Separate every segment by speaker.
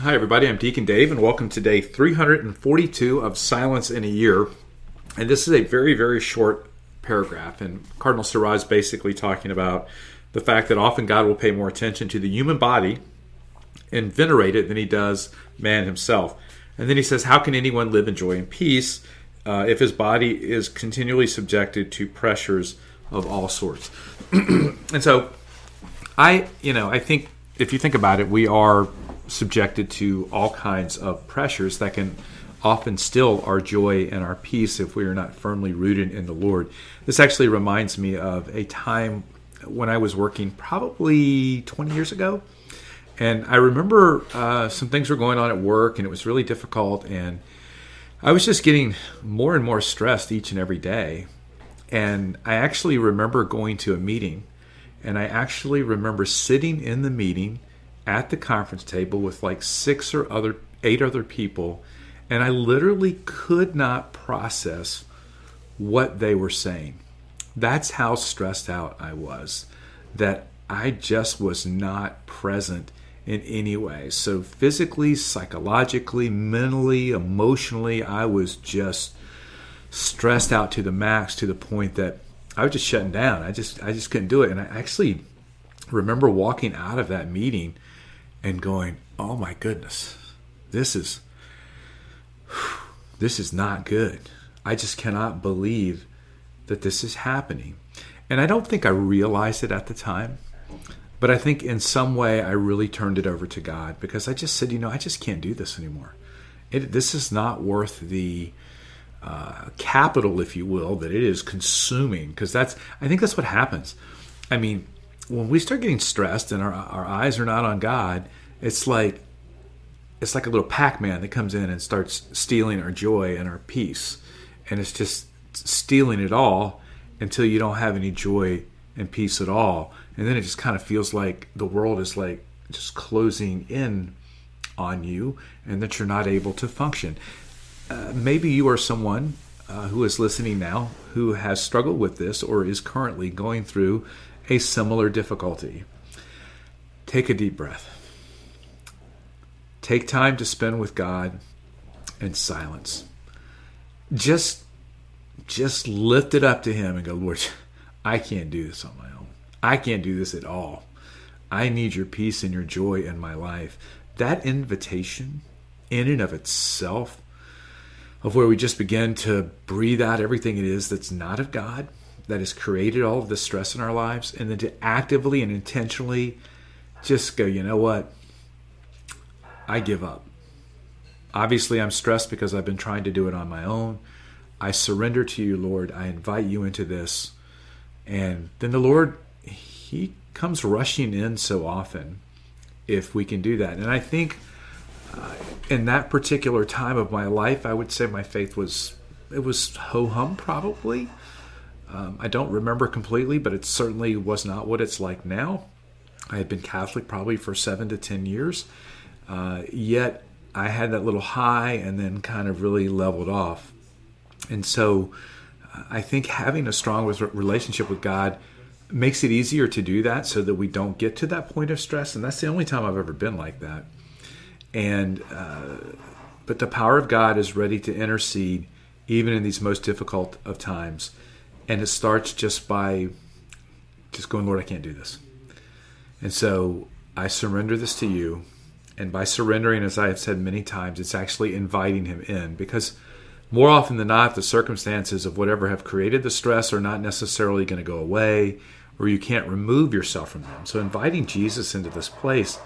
Speaker 1: Hi, everybody. I'm Deacon Dave, and welcome to day 342 of Silence in a Year. And this is a very, very short paragraph. And Cardinal Sarah is basically talking about the fact that often God will pay more attention to the human body and venerate it than he does man himself. And then he says, How can anyone live in joy and peace uh, if his body is continually subjected to pressures of all sorts? and so, I, you know, I think if you think about it, we are subjected to all kinds of pressures that can often still our joy and our peace if we are not firmly rooted in the Lord. This actually reminds me of a time when I was working probably 20 years ago. And I remember uh, some things were going on at work and it was really difficult. And I was just getting more and more stressed each and every day. And I actually remember going to a meeting and I actually remember sitting in the meeting at the conference table with like six or other eight other people and I literally could not process what they were saying. That's how stressed out I was that I just was not present in any way. So physically, psychologically, mentally, emotionally, I was just stressed out to the max to the point that I was just shutting down. I just I just couldn't do it. And I actually remember walking out of that meeting and going, "Oh my goodness. This is this is not good. I just cannot believe that this is happening." And I don't think I realized it at the time. But I think in some way I really turned it over to God because I just said, you know, I just can't do this anymore. It, this is not worth the uh, capital, if you will, that it is consuming. Because that's, I think that's what happens. I mean, when we start getting stressed and our, our eyes are not on God, it's like it's like a little Pac-Man that comes in and starts stealing our joy and our peace, and it's just stealing it all until you don't have any joy and peace at all. And then it just kind of feels like the world is like just closing in on you and that you're not able to function. Uh, maybe you are someone uh, who is listening now who has struggled with this or is currently going through a similar difficulty take a deep breath take time to spend with god in silence just just lift it up to him and go lord i can't do this on my own I can't do this at all. I need your peace and your joy in my life. That invitation, in and of itself, of where we just begin to breathe out everything it is that's not of God, that has created all of the stress in our lives, and then to actively and intentionally just go, you know what? I give up. Obviously, I'm stressed because I've been trying to do it on my own. I surrender to you, Lord. I invite you into this. And then the Lord he comes rushing in so often if we can do that. And I think uh, in that particular time of my life, I would say my faith was it was ho hum probably. Um, I don't remember completely, but it certainly was not what it's like now. I had been Catholic probably for seven to ten years, uh, yet I had that little high and then kind of really leveled off. And so, uh, I think having a strong relationship with God makes it easier to do that so that we don't get to that point of stress and that's the only time i've ever been like that and uh, but the power of god is ready to intercede even in these most difficult of times and it starts just by just going lord i can't do this. And so i surrender this to you. And by surrendering as i have said many times it's actually inviting him in. Because more often than not, the circumstances of whatever have created the stress are not necessarily going to go away or you can't remove yourself from them. So inviting Jesus into this place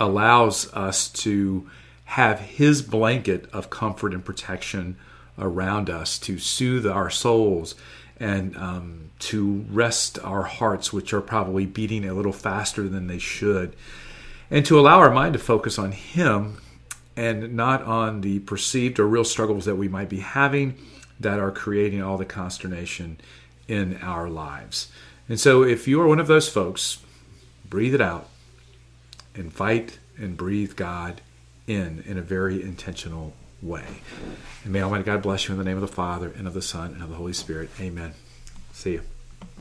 Speaker 1: allows us to have his blanket of comfort and protection around us to soothe our souls and um, to rest our hearts, which are probably beating a little faster than they should, and to allow our mind to focus on him and not on the perceived or real struggles that we might be having that are creating all the consternation in our lives. And so, if you are one of those folks, breathe it out. Invite and breathe God in in a very intentional way. And may Almighty God bless you in the name of the Father, and of the Son, and of the Holy Spirit. Amen. See you.